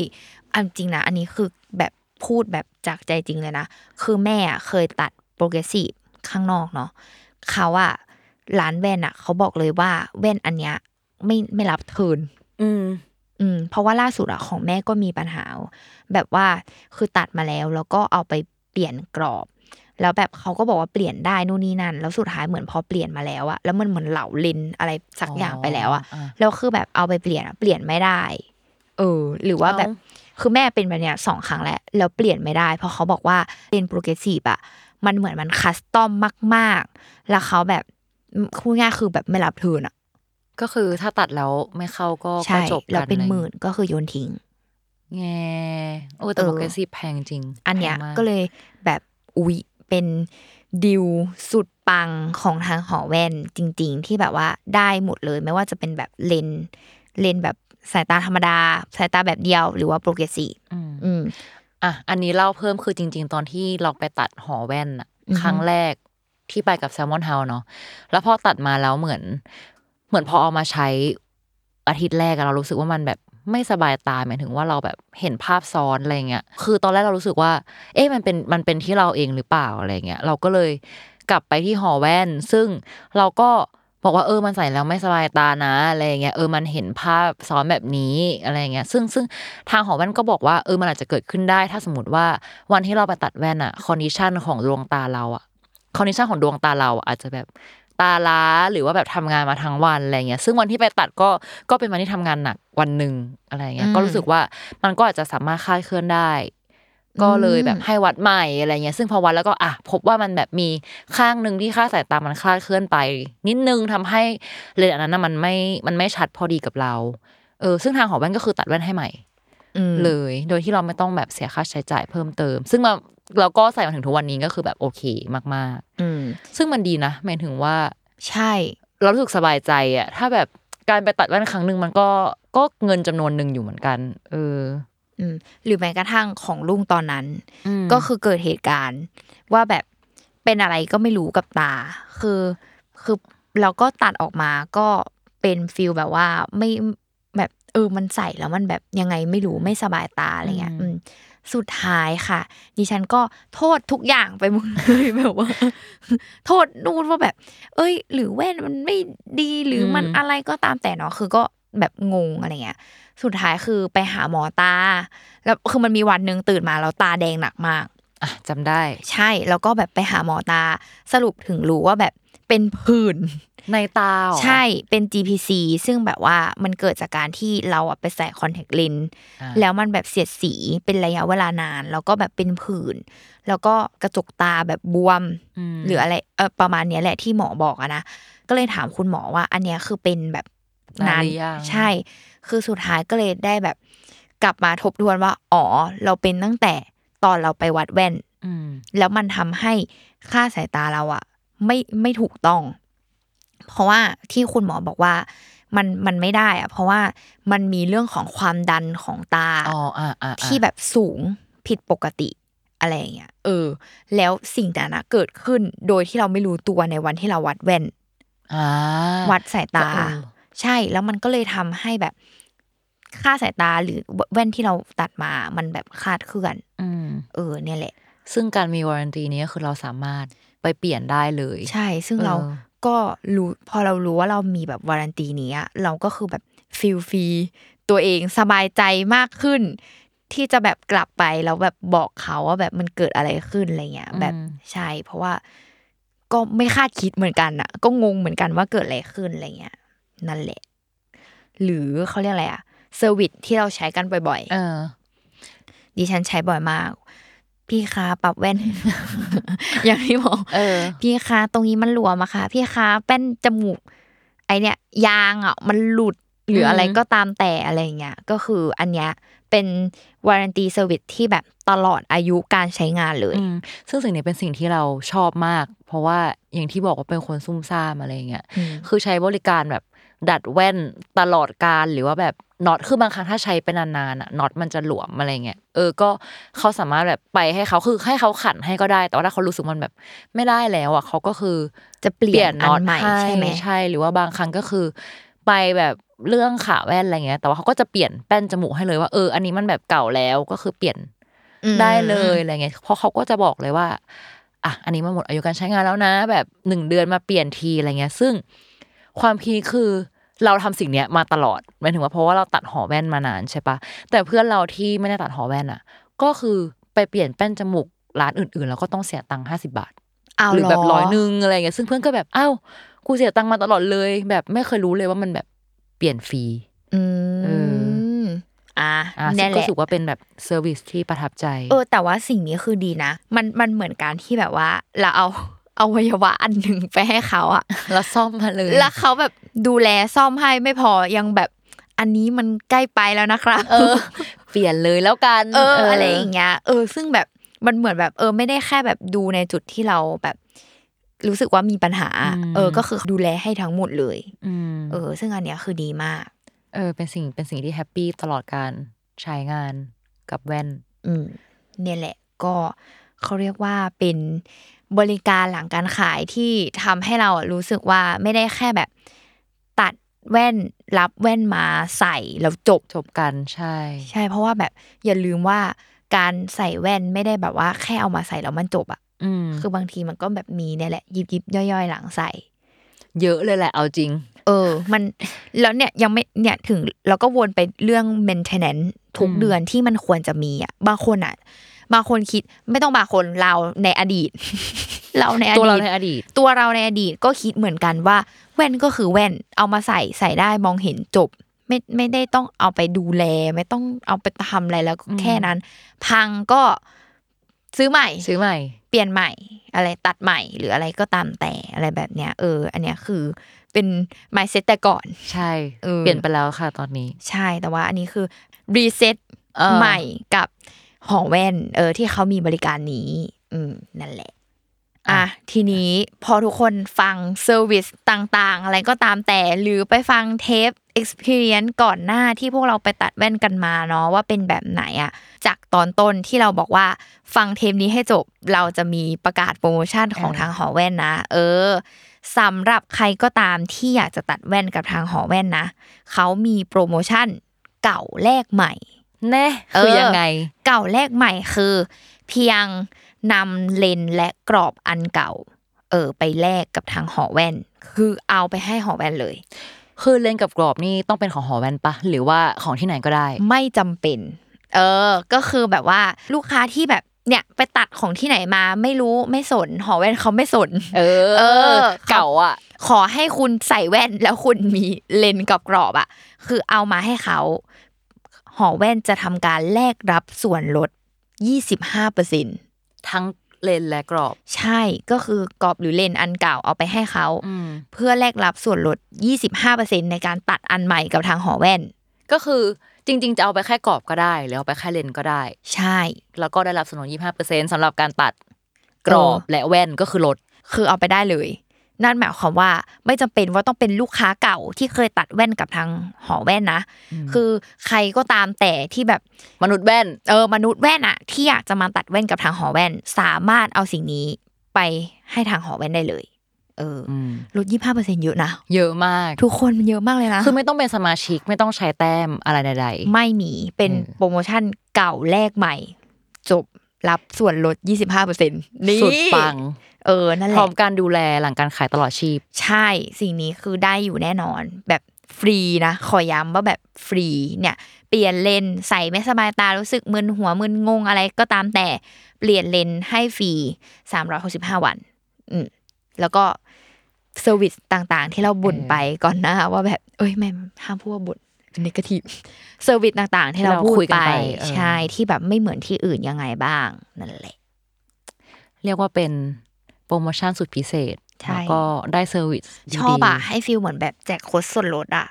อันจริงนะอันนี้คือแบบพูดแบบจากใจจริงเลยนะ คือแม่อะเคยตัด progressive ข้างนอกเนาะเขาอะร้านแว่นอะเขาบอกเลยว่าแว่นอันเนี้ยไม่ไม่รับ return อืม อืม เพราะว่าล่าสุดอะของแม่ก็มีปัญหา แบบว่าคือตัดมาแล้วแล้วก็เอาไปเปลี่ยนกรอบ แล้วแบบเขาก็บอกว่าเปลี่ยนได้นู่นนี่นั่น แล้วสุดท้ายเหมือนพอเปลี่ยนมาแล้วอะแล้วมันเหมือนเหลาเลนส์อะไรสักอย่างไปแล้วอะอ๋ออะแล้วคือแบบเอาไปเปลี่ยนอะเปลี่ยนไม่ได้ เออ หรือว่าแบบเอ้าคือแม่เป็นแบบเนี้ยสองครั้งแล้วแล้วเปลี่ยนไม่ได้ เพราะเขาบอกว่าเลนส์ progressive อะมันเหมือนมัน custom มาก ๆ แล้วเขาแบบพูดง่ายๆคือแบบไม่รับ return อะก็คือถ้าตัดแล้วไม่เข้าก็ก็ใช่จบกันแล้วเป็นอะไรหมื่นก็คือโยนทิ้งแงโอ้แต่เออ progressive แพงจริง อันเนี้ยแพงมาก็เลยแบบอุ๊ย เป็นดิวสุดปังของทางหอแว่นจริง ๆ ที่แบบว่าได้หมดเลย ไม่ว่าจะเป็นแบบเลนส์เลนส์แบบสายตาธรรมดา สายตาแบบเดียวหรือว่า progressive อืมอืมอะอันนี้เล่าเพิ่มคือจริง ๆ ตอนที่เราไปตัดหอแว่นอะอือฮึครั้งแรกที่ไปกับ Salmon House เนาะแล้วพอตัดมาแล้วเหมือน เหมือนพอเอามาใช้อาทิตย์แรกอะเรารู้สึกว่ามันแบบ ไม่สบายตาหมายถึงว่าเราแบบเห็นภาพซ้อนอะไรเงี้ยคือตอนแรกเรารู้สึกว่า เอ๊ะมันเป็นมันเป็นที่เราเองหรือเปล่าอะไรเงี้ยเราก็เลยกลับไปที่หอแว่น ซึ่งเราก็บอกว่าเออมันใส่แล้วไม่สบายตานะอะไรเงี้ยเออมันเห็นภาพซ้อนแบบนี้อะไรเงี้ยซึ่งซึ่งทางหอแว่นก็บอกว่าเออมันอาจจะเกิดขึ้นได้ ถ้าสมมติว่าวันที่เราไปตัดแว่นอะ condition ของดวงตาเราอะ condition ของดวงตาเราอาจจะแบบ ตาล้าหรือว่าแบบทำงานมาทั้งวันอะไรเงี้ย ซึ่งวันที่ไปตัดก็ก็เป็นวันที่ทำงานหนักวันหนึ่งอะไรเงี้ยอืมก็รู้สึกว่ามันก็อาจจะสามารถคลาดเคลื่อนได้ ก็เลยแบบให้วัดใหม่อะไรเงี้ย ซึ่งพอวัดแล้วก็อะพบว่ามันแบบมีข้างหนึ่งที่ค่าสายตามันคลาดเคลื่อนไป นิดนึงทำให้เลนส์อันนั้นนะมันไม่มันไม่ชัดพอดีกับเรา เออ ซึ่งทางหอแว่นก็คือตัดแว่นให้ใหม่อืมเลย โดยที่เราไม่ต้องแบบเสียค่าใช้จ่ายเพิ่มเติม ซึ่ง มาเราก็ใส่มาถึงทุกวันนี้ก็คือแบบโอเคมากอืมๆซึ่งมันดีนะหมายถึงว่าใช่ เรารู้สึกสบายใจอะถ้าแบบการไปตัดแว่นครั้งหนึ่งมันก็ก็เงินจำนวนหนึ่งอยู่เหมือนกัน เออ อืม หรือแม้กระทั่งของลุงตอนนั้น อืม ก็คือเกิดเหตุการณ์ว่าแบบเป็นอะไรก็ไม่รู้กับตา คือคือเราก็ตัดออกมาก็เป็นฟิลแบบว่าไม่แบบเออมันใส่แล้วมันแบบยังไงไม่รู้ไม่สบายตาอะไรเงี้ยอืม สุดท้ายค่ะ ดิฉันก็โทษทุกอย่างไปหมดเลยแบบว่า โทษนู่นว่าแบบ เอ้ย หรือแว่นมันไม่ดีหรือมันอืมอะไรก็ตามแต่เนาะคือก็แบบงงอะไรเงี้ย สุดท้ายคือไปหาหมอตา แล้วคือมันมีวันหนึ่งตื่นมาแล้วตาแดงหนักมากอะจำได้ ใช่แล้วก็แบบไปหาหมอตาสรุปถึงรู้ว่าแบบ เป็นผื่นในตาเหรอใช่เป็น GPC ซึ่งแบบว่ามันเกิดจากการที่เราอะไปใส่คอนแทคเลนส์อ่าแล้วมันแบบเสียดสีเป็นระยะเวลานาน แล้วก็แบบเป็นผื่นแล้วก็กระจกตาแบบบวมมหรืออะไรเออประมาณเนี้ยแหละที่หมอบอกอะนะก็เลยถามคุณหมอว่าอันเนี้ยคือเป็นแบบนานหรือยังใช่ คือสุดท้ายก็เลยได้แบบ กลับมาทบทวนว่าอ๋อเราเป็นตั้งแต่ตอนเราไปวัดแว่นอืมแล้วมันทำให้ค่าสายตาเราอะ ไม่ไม่ถูกต้อง เพราะว่าที่คุณหมอบอกว่ามันมันไม่ได้อะเพราะว่ามันมีเรื่องของความดันของตาอ๋ออ่าอ่าที่แบบสูงผิดปกติอะไรอย่างเงี้ยเออ แล้วสิ่งนั้นนะเกิดขึ้นโดยที่เราไม่รู้ตัวในวันที่เราวัดแว่นอ่าวัดสายตาก็เออใช่แล้วมันก็เลยทำให้แบบค่าสายตาหรือแว่นที่เราตัดมา มันแบบคลาดเคลื่อนอืมเออ เนี่ยแหละ ซึ่งการมีวารันตีนี้ก็คือเราสามารถ ไปเปลี่ยนได้เลย ใช่ ซึ่งเออเราก็รู้พอเรารู้ว่าเรามีแบบวารันตีนี้อะเราก็คือแบบfeel free ตัวเองสบายใจมากขึ้น ที่จะแบบกลับไปแล้วแบบบอกเขาว่าแบบมันเกิดอะไรขึ้นอะไรเงี้ยแบบใช่ เพราะว่าก็ไม่คาดคิดเหมือนกันอะก็งงเหมือนกันว่าเกิดอะไรขึ้นอะไรเงี้ยนั่นแหละ หรือเขาเรียกอะไรอะ service ที่เราใช้กันบ่อยๆเออดิฉันใช้บ่อยมาก พี่คะปรับแว่น อย่างที่บอกเออ พี่คะตรงนี้มันหลวมอะค่ะ พี่คะแป้นจมูก ไอเนี่ย ยางอะมันหลุดหรืออะไรอืมก็ตามแต่อะไรเงี้ยก็คืออันเนี้ยเป็น warranty service ที่แบบตลอดอายุการใช้งานเลยอืมซึ่งสิ่งนี้เป็นสิ่งที่เราชอบมาก เพราะว่าอย่างที่บอกว่าเป็นคนซุ่มซ่ามอะไรเงี้ยอืมคือใช้บริการแบบดัดแว่นตลอดการหรือว่าแบบ น็อตคือบางครั้งถ้าใช้ไปนานๆอะน็อตมันจะหลวมอะไรเงี้ยเออก็เขาสามารถแบบไปให้เขาคือให้เขาขันให้ก็ได้ แต่ว่าถ้าเขารู้สึกมันแบบไม่ได้แล้วอะเขาก็คือจะเปลี่ยนน็อตอันใหม่ใช่ไหมใช่ หรือว่าบางครั้งก็คือ ไปแบบเรื่องขาแว่นอะไรเงี้ย แต่ว่าเขาก็จะเปลี่ยนแป้นจมูกให้เลยว่าเอออันนี้มันแบบเก่าแล้วก็คือเปลี่ยนอืมได้เลยอะไรเงี้ยเพราะเขาก็จะบอกเลยว่าอะอันนี้มันหมดอายุการใช้งานแล้วนะ แบบหนึ่งเดือนมาเปลี่ยนทีอะไรเงี้ย ซึ่งความพีคคือ เราทำสิ่งเนี้ยมาตลอดหมายถึงว่าเพราะว่าเราตัดหอแว่นมานานใช่ปะแต่เพื่อนเราที่ไม่ได้ตัดหอแว่นอะ ก็คือไปเปลี่ยนแป้นจมูกร้านอื่นๆ แล้วก็ต้องเสียตังค์ห้าสิบาทเอาหรือแบบเหร้อยหนึ่งอะไรเงี้ยซึ่งเพื่อนก็แบบอ้าวกูเสียตังค์มาตลอดเลย แบบไม่เคยรู้เลยว่ามันแบบเปลี่ยนฟรีอืมเออะอะนั่นแหละซึ่นั่งก็ละรู้สึกว่าเป็นแบบ service ที่ประทับใจ เออ แต่ว่าสิ่งนี้คือดีนะ มันมันเหมือนการที่แบบว่า เราเอาเอาอวัยวะอันหนึ่งไปให้เขาอะแล้วซ่อมมาเลย แล้วเขาแบบดูแลซ่อมให้ไม่พอยังแบบอันนี้มันใกล้ไปแล้วนะครับเออ เปลี่ยนเลยแล้วกันเอออะไรอย่างเงี้ยเออ ซึ่งแบบมันเหมือนแบบ เออ ไม่ได้แค่แบบดูในจุดที่เราแบบ รู้สึกว่ามีปัญหา เออ ก็คือดูแลให้ทั้งหมดเลยอืมเออ ซึ่งอันเนี้ยคือดีมาก เออ เป็นสิ่งเป็นสิ่งที่ happy ตลอดการใช้งานกับแว่น อืมเนี่ยแหละ ก็เขาเรียกว่าเป็น บริการหลังการขายที่ทำให้เราอะรู้สึกว่าไม่ได้แค่แบบตัดแว่นรับแว่นมาใส่แล้วจบจบกันใช่ ใช่ เพราะว่าแบบอย่าลืมว่าการใส่แว่นไม่ได้แบบว่าแค่เอามาใส่แล้วมันจบอะอืมคือบางทีมันก็แบบมีเนี่ยแหละยิบยิบย่อยๆ หลังใส่ เยอะเลยแหละเอาจริง เออ มันแล้วเนี่ยยังไม่เนี่ยถึงเราก็วนไปเรื่อง maintenance ทุกอืมเดือนที่มันควรจะมีอะบางคนอะ บางคนคิดไม่ต้องบางคนเราในอดีต เราในอดีตตัวเราในอดีต ตัวเราในอดีตก็คิดเหมือนกันว่า แว่นก็คือแว่นเอามาใส่ใส่ได้มองเห็นจบ ไม่ไม่ได้ต้องเอาไปดูแล ไม่ต้องเอาไปทำอะไรแล้วก็อืมแค่นั้น พังก็ซื้อใหม่ ซื้อใหม่ เปลี่ยนใหม่ อะไรตัดใหม่ หรืออะไรก็ตามแต่อะไรแบบเนี้ย เออ อันเนี้ยคือเป็น mindset แต่ก่อน ใช่เออเปลี่ยนไปแล้วค่ะตอนนี้ ใช่แต่ว่าอันนี้คือ reset เออใหม่กับ หอแว่น เออ ที่เขามีบริการนี้ อืม นั่นแหละ อะ ทีนี้พอทุกคนฟังเซอร์วิสต่างๆ อะไรก็ตามแต่ หรือไปฟังเทป experience ก่อนหน้าที่พวกเราไปตัดแว่นกันมาเนาะว่าเป็นแบบไหนอะจากตอนต้นที่เราบอกว่าฟังเทปนี้ให้จบเราจะมีประกาศโปรโมชั่นของทางหอแว่นนะ เออสำหรับใครก็ตามที่อยากจะตัดแว่นกับทางหอแว่นนะเขามีโปรโมชั่นเก่าแลกใหม่ แน่เออคือยังไง เก่าแลกใหม่คือ เพียงนำเลนส์และกรอบอันเก่า เออ ไปแลกกับทางหอแว่น คือเอาไปให้หอแว่นเลย คือเลนส์กับกรอบนี่ต้องเป็นของหอแว่นปะหรือว่าของที่ไหนก็ได้ ไม่จำเป็น เออ ก็คือแบบว่าลูกค้าที่แบบเนี่ยไปตัดของที่ไหนมาไม่รู้ไม่สน หอแว่นเขาไม่สน เออ เออ เก่าอะ ขอให้คุณใส่แว่นแล้วคุณมีเลนส์กับกรอบอะคือเอามาให้เขา หอแว่นจะทำการแลกรับส่วนลด 25เปอร์เซ็นทั้งเลนส์และกรอบ ใช่ก็คือกรอบหรือเลนส์อันเก่าเอาไปให้เขาอืมเพื่อแลกรับส่วนลด 25%ในการตัดอันใหม่กับทางหอแว่น ก็คือจริง ๆ จะเอาไปแค่กรอบก็ได้หรือเอาไปแค่เลนส์ก็ได้ ใช่ แล้วก็ได้รับส่วนลด 25%สำหรับการตัดกรอบเออและแว่นก็คือลดคือเอาไปได้เลย นั่นหมายความว่าไม่จำเป็นว่าต้องเป็นลูกค้าเก่าที่เคยตัดแว่นกับทางหอแว่นนะ คือใครก็ตามแต่ที่แบบมนุษย์แว่น เออมนุษย์แว่นอะที่อยากจะมาตัดแว่นกับทางหอแว่น สามารถเอาสิ่งนี้ไปให้ทางหอแว่นได้เลยเอออมลด25%เยอะนะ เยอะมาก ทุกคนมันเยอะมากเลยนะ คือไม่ต้องเป็นสมาชิกไม่ต้องใช้แต้มอะไรใดไม่มีเป็นเออโปรโมชั่นเก่าแลกใหม่ จบรับส่วนลด25%นี่สุดปัง เออนั่นแหพร้อละมการดูแลหลังการขายตลอดชีพ ใช่สิ่งนี้คือได้อยู่แน่นอนแบบฟรีนะขอย้ำว่าแบบฟรีเนี่ย เปลี่ยนเลนส์ใส่ไม่สบายตารู้สึกมึนหัวมึนงงอะไรก็ตามแต่เปลี่ยนเลนส์ให้ฟรี365วัน อืมแล้วก็ service ต่างๆ ที่เราบ่นไปก่อนหน้าว่าแบบ เอ้ยแม่ห้ามพูดว่าบ่นเป็น negative service ต่างๆ ที่เราที่เราพูดคุยกันไปไปเออใช่ที่แบบไม่เหมือนที่อื่นยังไงบ้าง นั่นแหละ เรียกว่าเป็นโป รโมชั่นสุดพิเศษใช่แล้วก็ได้ service ดีๆชอบอะให้ feel เหมือนแบบแจกโค้ดส่วนลดอะ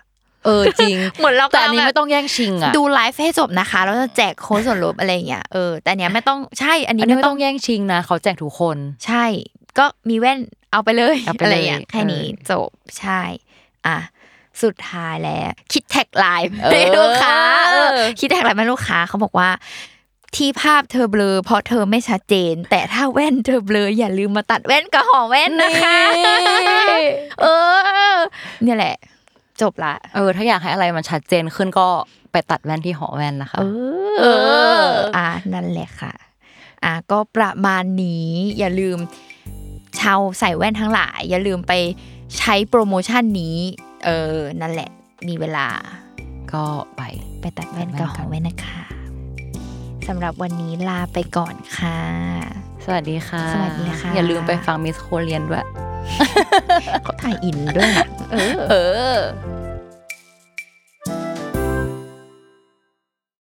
เออจริงเหมือนเราแต่อันนี้กำลังแบบไม่ต้องแย่งชิงอะดูไลฟ์ให้จบนะคะแล้วจะแจกโค้ดส่วนลดอะไรอย่างเงี้ยเออแต่อันเนี้ยไม่ต้องใช่อันนี้อันนี้ไม่ไม่ต้ต้อองงแย่งชิงนะเขาแจกทุกคน ใช่ ก็มีแว่นเอาไปเลยเอาไปอะไรเลยอย่างแค่นี้เออจบใช่อะสุดท้ายแล้วคิด tagline เออให้ลูกค้าเออคิด tagline ให้ลูกค้าเขาบอกว่า ที่ภาพเธอเบลอเพราะเธอไม่ชัดเจน แต่ถ้าแว่นเธอเบลออย่าลืมมาตัดแว่นกับหอแว่นนะคะเออเนี่ยแหละ จบละเออ ถ้าอยากให้อะไรมันชัดเจนขึ้นก็ไปตัดแว่นที่หอแว่นนะคะ เออเอออะนั่นแหละค่ะ อะก็ประมาณนี้อย่าลืมชาวใส่แว่นทั้งหลาย อย่าลืมไปใช้โปรโมชั่นนี้ เออ นั่นแหละ มีเวลา ก็ไปไปตัดแว่นตัดแว่นกับของแว่นนะคะ สำหรับวันนี้ลาไปก่อนค่ะ สวัสดีค่ะ สวัสดีค่ะ อย่าลืมไปฟังมิสโคเรียนด้วยเขาถ่ายอินด้วยนะเออเออ